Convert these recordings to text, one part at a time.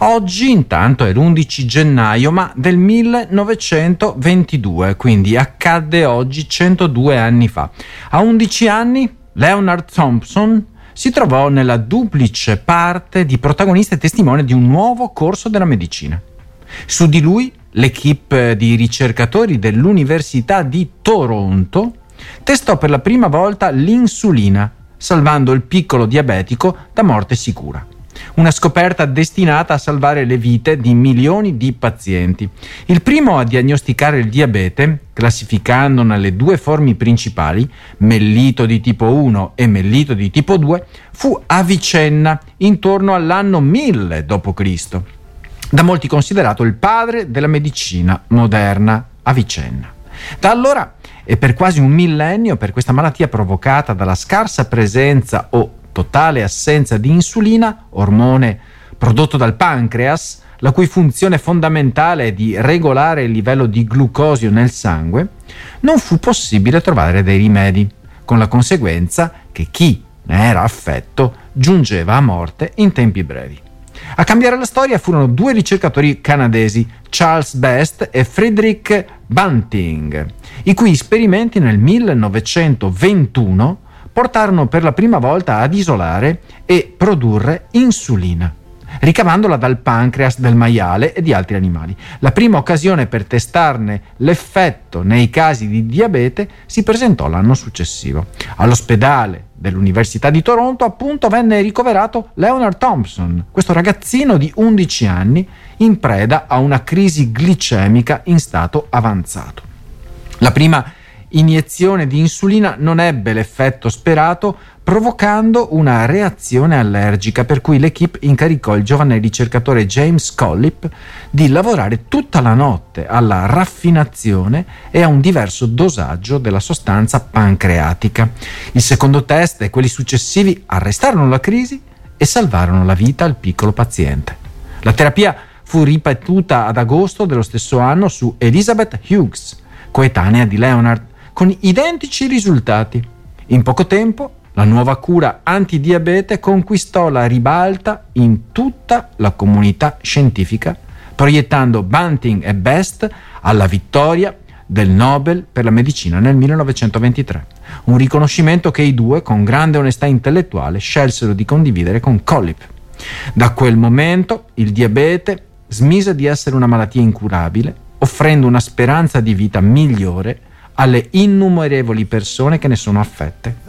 Oggi intanto è l'11 gennaio ma del 1922, quindi accadde oggi 102 anni fa. A 11 anni Leonard Thompson si trovò nella duplice parte di protagonista e testimone di un nuovo corso della medicina. Su di lui l'equipe di ricercatori dell'Università di Toronto testò per la prima volta l'insulina, salvando il piccolo diabetico da morte sicura. Una scoperta destinata a salvare le vite di milioni di pazienti. Il primo a diagnosticare il diabete, classificandone le due forme principali, mellito di tipo 1 e mellito di tipo 2, fu Avicenna intorno all'anno 1000 d.C., da molti considerato il padre della medicina moderna, Avicenna. Da allora e per quasi un millennio per questa malattia provocata dalla scarsa presenza o totale assenza di insulina, ormone prodotto dal pancreas, la cui funzione fondamentale è di regolare il livello di glucosio nel sangue, non fu possibile trovare dei rimedi, con la conseguenza che chi ne era affetto giungeva a morte in tempi brevi. A cambiare la storia furono due ricercatori canadesi, Charles Best e Frederick Bunting, i cui esperimenti nel 1921 portarono per la prima volta ad isolare e produrre insulina ricavandola dal pancreas del maiale e di altri animali. La prima occasione per testarne l'effetto nei casi di diabete si presentò l'anno successivo. All'ospedale dell'Università di Toronto appunto venne ricoverato Leonard Thompson, questo ragazzino di 11 anni in preda a una crisi glicemica in stato avanzato. La prima iniezione di insulina non ebbe l'effetto sperato, provocando una reazione allergica, per cui l'equipe incaricò il giovane ricercatore James Collip di lavorare tutta la notte alla raffinazione e a un diverso dosaggio della sostanza pancreatica. Il secondo test e quelli successivi arrestarono la crisi e salvarono la vita al piccolo paziente. La terapia fu ripetuta ad agosto dello stesso anno su Elizabeth Hughes, coetanea di Leonard, con identici risultati. In poco tempo la nuova cura antidiabete conquistò la ribalta in tutta la comunità scientifica, proiettando Bunting e Best alla vittoria del Nobel per la medicina nel 1923, un riconoscimento che i due, con grande onestà intellettuale, scelsero di condividere con Collip. Da quel momento il diabete smise di essere una malattia incurabile, offrendo una speranza di vita migliore alle innumerevoli persone che ne sono affette.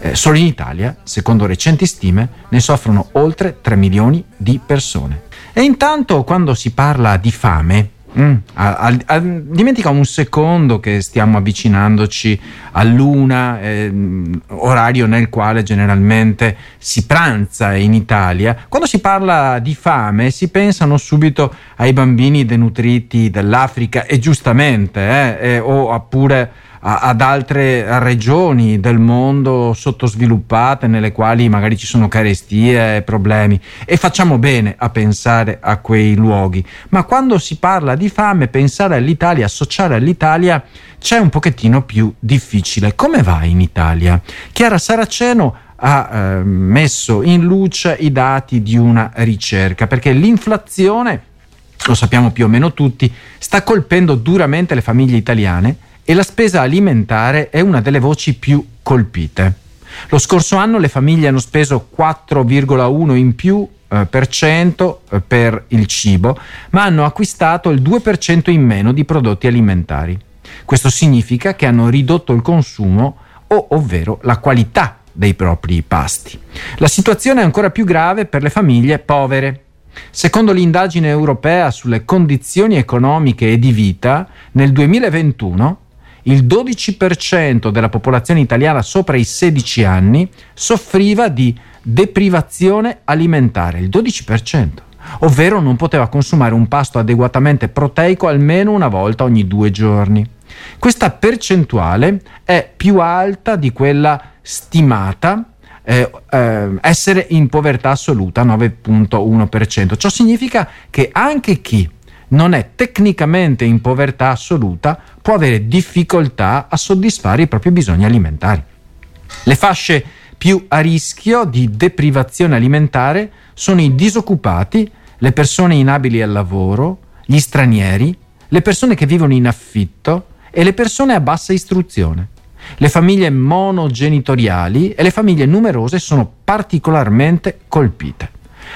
Eh, solo in Italia, secondo recenti stime, ne soffrono oltre 3 milioni di persone. E intanto quando si parla di fame, Mm, a, a, a, dimentica un secondo che stiamo avvicinandoci all'una, eh, orario nel quale generalmente si pranza in Italia. Quando si parla di fame si pensano subito ai bambini denutriti dell'Africa e giustamente, eh, eh, o oppure ad altre regioni del mondo sottosviluppate nelle quali magari ci sono carestie e problemi. E facciamo bene a pensare a quei luoghi. Ma quando si parla di fame pensare all'Italia associare all'Italia c'è un pochettino più difficile. Come va in Italia? Chiara Saraceno ha eh, messo in luce i dati di una ricerca perché l'inflazione lo sappiamo più o meno tutti sta colpendo duramente le famiglie italiane e la spesa alimentare è una delle voci più colpite. Lo scorso anno le famiglie hanno speso 4,1 in più eh, per cento eh, per il cibo, ma hanno acquistato il 2% in meno di prodotti alimentari. Questo significa che hanno ridotto il consumo o ovvero la qualità dei propri pasti. La situazione è ancora più grave per le famiglie povere. Secondo l'indagine europea sulle condizioni economiche e di vita, nel 2021 il 12% della popolazione italiana sopra i 16 anni soffriva di deprivazione alimentare, il 12%, ovvero non poteva consumare un pasto adeguatamente proteico almeno una volta ogni due giorni. Questa percentuale è più alta di quella stimata eh, eh, essere in povertà assoluta, 9.1%. Ciò significa che anche chi non è tecnicamente in povertà assoluta può avere difficoltà a soddisfare i propri bisogni alimentari. Le fasce più a rischio di deprivazione alimentare sono i disoccupati le persone inabili al lavoro, gli stranieri, le persone che vivono in affitto e le persone a bassa istruzione. Le famiglie monogenitoriali e le famiglie numerose sono particolarmente colpite.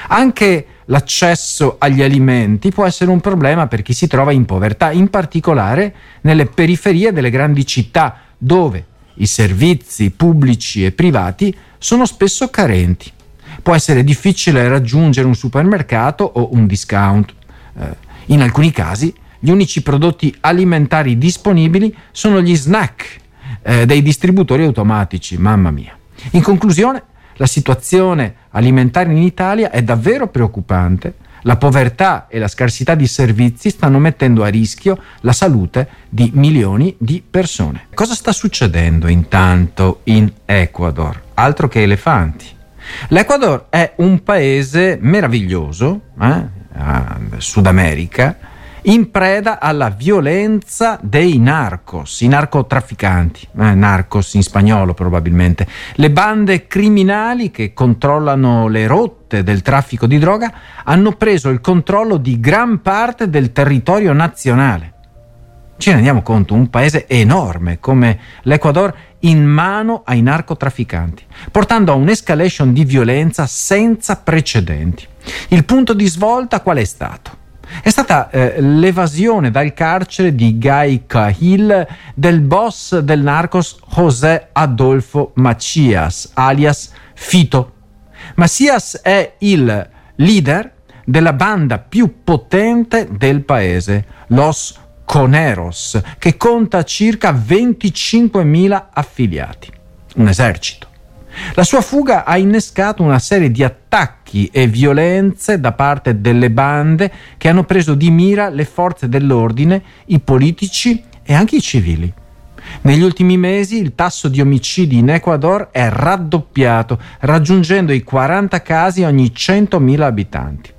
Anche l'accesso agli alimenti può essere un problema per chi si trova in povertà, in particolare nelle periferie delle grandi città, dove i servizi pubblici e privati sono spesso carenti. Può essere difficile raggiungere un supermercato o un discount. Eh, in alcuni casi gli unici prodotti alimentari disponibili sono gli snack eh, dei distributori automatici, mamma mia. In conclusione, la situazione alimentare in Italia è davvero preoccupante. La povertà e la scarsità di servizi stanno mettendo a rischio la salute di milioni di persone. Cosa sta succedendo intanto in Ecuador? Altro che elefanti. L'Ecuador è un paese meraviglioso, eh? Sud America, in preda alla violenza dei narcos, i narcotrafficanti, eh, narcos in spagnolo probabilmente, le bande criminali che controllano le rotte del traffico di droga hanno preso il controllo di gran parte del territorio nazionale. Ci rendiamo conto, un paese enorme come l'Ecuador in mano ai narcotrafficanti, portando a un'escalation di violenza senza precedenti. Il punto di svolta qual è stato? È stata eh, l'evasione dal carcere di Guy Cahill del boss del narcos José Adolfo Macias, alias Fito. Macias è il leader della banda più potente del paese, Los Coneros, che conta circa 25.000 affiliati, un esercito. La sua fuga ha innescato una serie di attacchi e violenze da parte delle bande che hanno preso di mira le forze dell'ordine, i politici e anche i civili. Negli ultimi mesi il tasso di omicidi in Ecuador è raddoppiato, raggiungendo i 40 casi ogni 100.000 abitanti.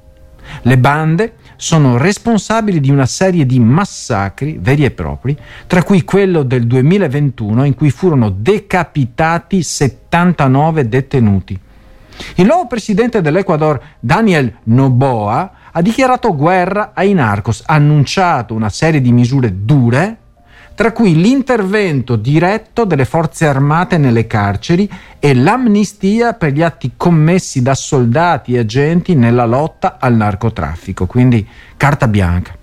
Le bande sono responsabili di una serie di massacri veri e propri, tra cui quello del 2021 in cui furono decapitati 79 detenuti. Il nuovo presidente dell'Ecuador, Daniel Noboa, ha dichiarato guerra ai narcos, ha annunciato una serie di misure dure tra cui l'intervento diretto delle forze armate nelle carceri e l'amnistia per gli atti commessi da soldati e agenti nella lotta al narcotraffico, quindi carta bianca.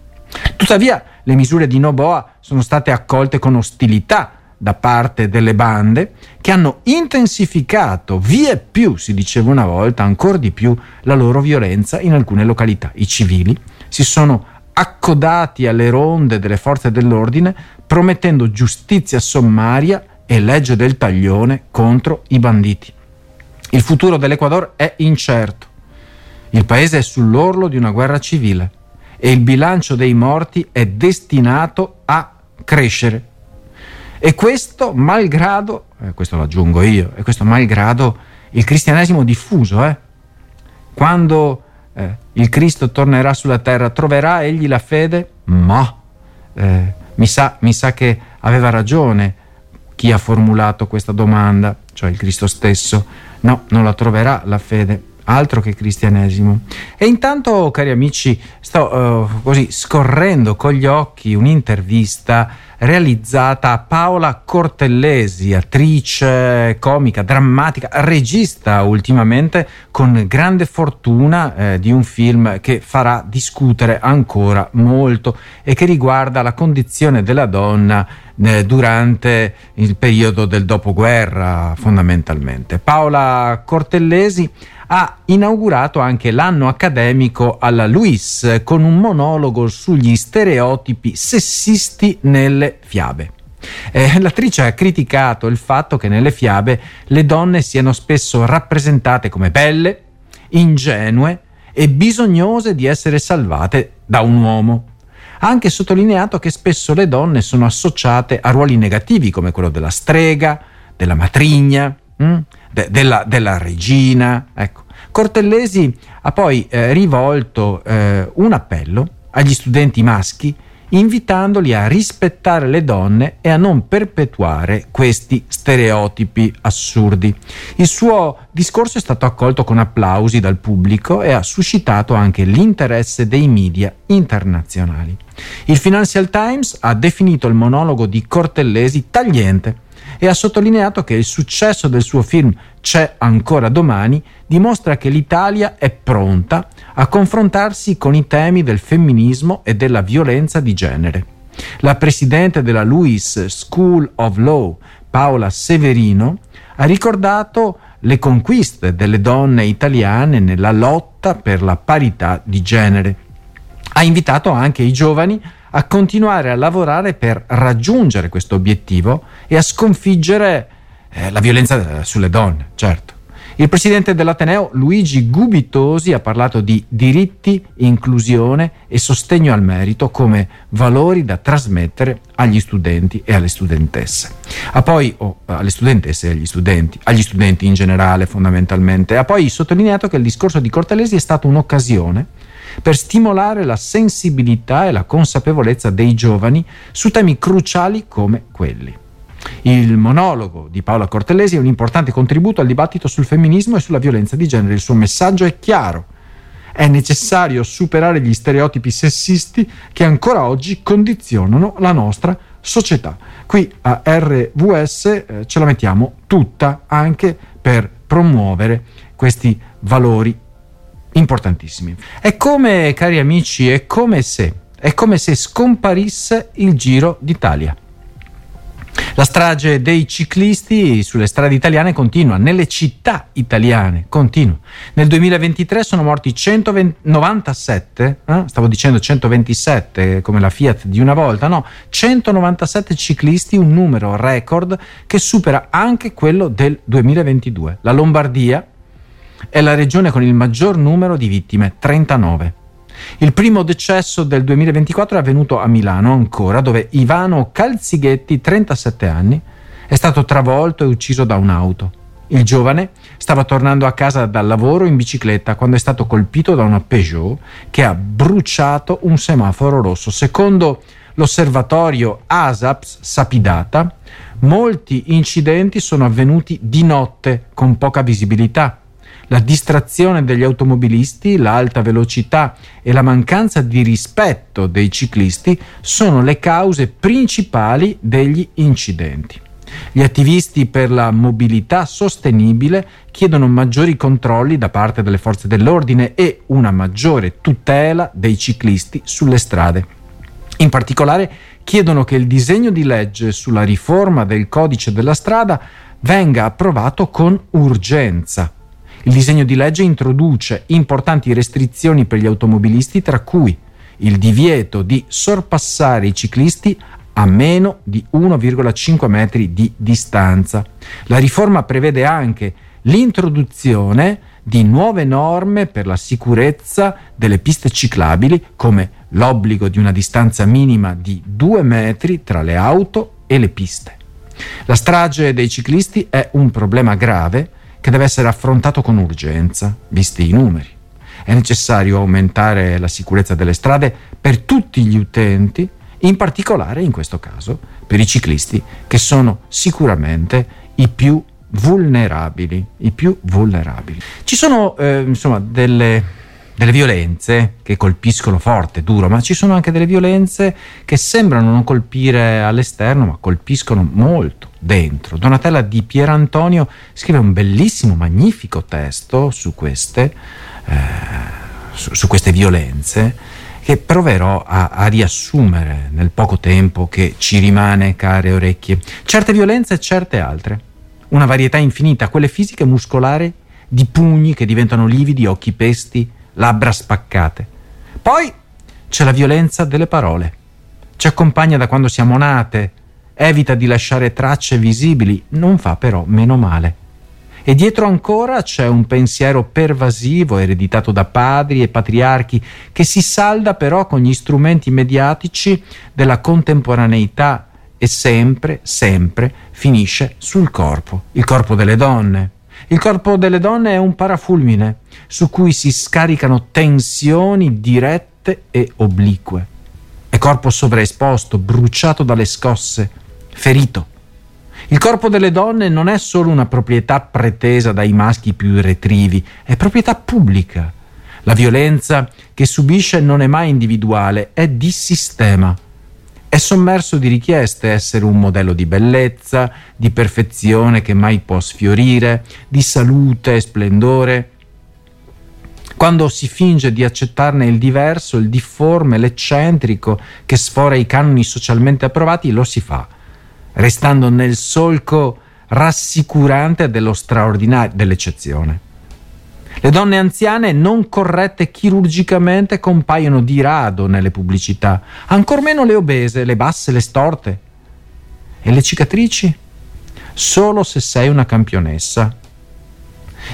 Tuttavia le misure di Noboa sono state accolte con ostilità da parte delle bande che hanno intensificato via più, si diceva una volta, ancora di più la loro violenza in alcune località. I civili si sono accodati alle ronde delle forze dell'ordine promettendo giustizia sommaria e legge del taglione contro i banditi. Il futuro dell'Ecuador è incerto. Il paese è sull'orlo di una guerra civile e il bilancio dei morti è destinato a crescere. E questo malgrado, eh, questo lo aggiungo io, e questo malgrado il cristianesimo diffuso, eh? Quando eh, il Cristo tornerà sulla terra, troverà egli la fede? Ma eh, mi sa, mi sa che aveva ragione chi ha formulato questa domanda, cioè il Cristo stesso. No, non la troverà la fede, altro che cristianesimo. E intanto, cari amici, sto uh, così scorrendo con gli occhi un'intervista realizzata a Paola Cortellesi, attrice comica, drammatica, regista ultimamente con grande fortuna eh, di un film che farà discutere ancora molto e che riguarda la condizione della donna eh, durante il periodo del dopoguerra fondamentalmente. Paola Cortellesi ha inaugurato anche l'anno accademico alla LUIS con un monologo sugli stereotipi sessisti nelle fiabe. Eh, l'attrice ha criticato il fatto che nelle fiabe le donne siano spesso rappresentate come belle, ingenue e bisognose di essere salvate da un uomo. Ha anche sottolineato che spesso le donne sono associate a ruoli negativi come quello della strega, della matrigna? De- della, della, regina. Ecco. Cortellesi ha poi eh, rivolto eh, un appello agli studenti maschi invitandoli a rispettare le donne e a non perpetuare questi stereotipi assurdi. Il suo discorso è stato accolto con applausi dal pubblico e ha suscitato anche l'interesse dei media internazionali. Il Financial Times ha definito il monologo di Cortellesi tagliente e ha sottolineato che il successo del suo film C'è ancora domani dimostra che l'Italia è pronta a confrontarsi con i temi del femminismo e della violenza di genere. La presidente della Lewis School of Law, Paola Severino, ha ricordato le conquiste delle donne italiane nella lotta per la parità di genere. Ha invitato anche i giovani a continuare a lavorare per raggiungere questo obiettivo e a sconfiggere eh, la violenza sulle donne, certo. Il presidente dell'Ateneo Luigi Gubitosi ha parlato di diritti, inclusione e sostegno al merito come valori da trasmettere agli studenti e alle studentesse. Ha poi, oh, alle studentesse e agli studenti, agli studenti in generale fondamentalmente, ha poi sottolineato che il discorso di Cortelesi è stato un'occasione per stimolare la sensibilità e la consapevolezza dei giovani su temi cruciali come quelli. Il monologo di Paola Cortellesi è un importante contributo al dibattito sul femminismo e sulla violenza di genere. Il suo messaggio è chiaro. È necessario superare gli stereotipi sessisti che ancora oggi condizionano la nostra società. Qui a RVS eh, ce la mettiamo tutta anche per promuovere questi valori importantissimi. È come, cari amici, è come se, è come se scomparisse il Giro d'Italia. La strage dei ciclisti sulle strade italiane continua, nelle città italiane continua. Nel 2023 sono morti 197, eh? stavo dicendo 127 come la Fiat di una volta, no, 197 ciclisti, un numero record che supera anche quello del 2022. La Lombardia è la regione con il maggior numero di vittime, 39. Il primo decesso del 2024 è avvenuto a Milano ancora, dove Ivano Calzighetti, 37 anni, è stato travolto e ucciso da un'auto. Il giovane stava tornando a casa dal lavoro in bicicletta quando è stato colpito da una Peugeot che ha bruciato un semaforo rosso. Secondo l'osservatorio ASAPS Sapidata, molti incidenti sono avvenuti di notte con poca visibilità la distrazione degli automobilisti, l'alta velocità e la mancanza di rispetto dei ciclisti sono le cause principali degli incidenti. Gli attivisti per la mobilità sostenibile chiedono maggiori controlli da parte delle forze dell'ordine e una maggiore tutela dei ciclisti sulle strade. In particolare chiedono che il disegno di legge sulla riforma del codice della strada venga approvato con urgenza il disegno di legge introduce importanti restrizioni per gli automobilisti, tra cui il divieto di sorpassare i ciclisti a meno di 1,5 metri di distanza. La riforma prevede anche l'introduzione di nuove norme per la sicurezza delle piste ciclabili, come l'obbligo di una distanza minima di 2 metri tra le auto e le piste. La strage dei ciclisti è un problema grave che deve essere affrontato con urgenza, visti i numeri. È necessario aumentare la sicurezza delle strade per tutti gli utenti, in particolare in questo caso per i ciclisti, che sono sicuramente i più vulnerabili. I più vulnerabili. Ci sono eh, insomma delle delle violenze che colpiscono forte, duro, ma ci sono anche delle violenze che sembrano non colpire all'esterno, ma colpiscono molto dentro. Donatella di Pierantonio scrive un bellissimo, magnifico testo su queste, eh, su, su queste violenze che proverò a, a, riassumere nel poco tempo che ci rimane, care orecchie. Certe violenze e certe altre. Una varietà infinita, quelle fisiche muscolari, di pugni che diventano lividi, occhi pesti, labbra spaccate. Poi c'è la violenza delle parole. Ci accompagna da quando siamo nate, evita di lasciare tracce visibili, non fa però meno male. E dietro ancora c'è un pensiero pervasivo ereditato da padri e patriarchi che si salda però con gli strumenti mediatici della contemporaneità e sempre, sempre finisce sul corpo, il corpo delle donne. Il corpo delle donne è un parafulmine su cui si scaricano tensioni dirette e oblique. È corpo sovraesposto, bruciato dalle scosse, ferito. Il corpo delle donne non è solo una proprietà pretesa dai maschi più retrivi, è proprietà pubblica. La violenza che subisce non è mai individuale, è di sistema. È sommerso di richieste essere un modello di bellezza, di perfezione che mai può sfiorire, di salute e splendore. Quando si finge di accettarne il diverso, il difforme, l'eccentrico, che sfora i canoni socialmente approvati, lo si fa restando nel solco rassicurante dello straordinario, dell'eccezione. Le donne anziane non corrette chirurgicamente compaiono di rado nelle pubblicità, ancor meno le obese, le basse, le storte. E le cicatrici? Solo se sei una campionessa.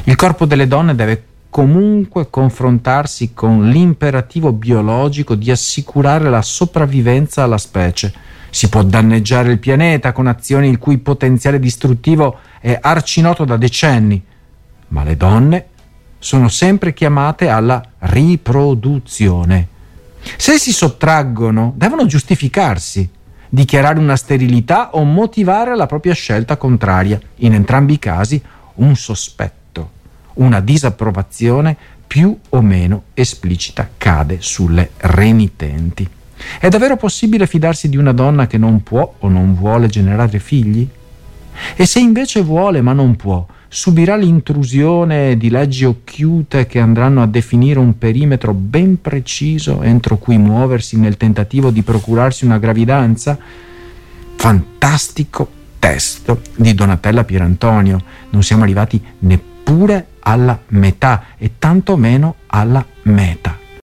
Il corpo delle donne deve comunque confrontarsi con l'imperativo biologico di assicurare la sopravvivenza alla specie si può danneggiare il pianeta con azioni il cui potenziale distruttivo è arcinoto da decenni, ma le donne sono sempre chiamate alla riproduzione. Se si sottraggono, devono giustificarsi, dichiarare una sterilità o motivare la propria scelta contraria. In entrambi i casi un sospetto, una disapprovazione più o meno esplicita cade sulle renitenti. È davvero possibile fidarsi di una donna che non può o non vuole generare figli? E se invece vuole ma non può, subirà l'intrusione di leggi occhiute che andranno a definire un perimetro ben preciso entro cui muoversi nel tentativo di procurarsi una gravidanza? Fantastico testo di Donatella Pierantonio. Non siamo arrivati neppure alla metà e tanto meno alla meta.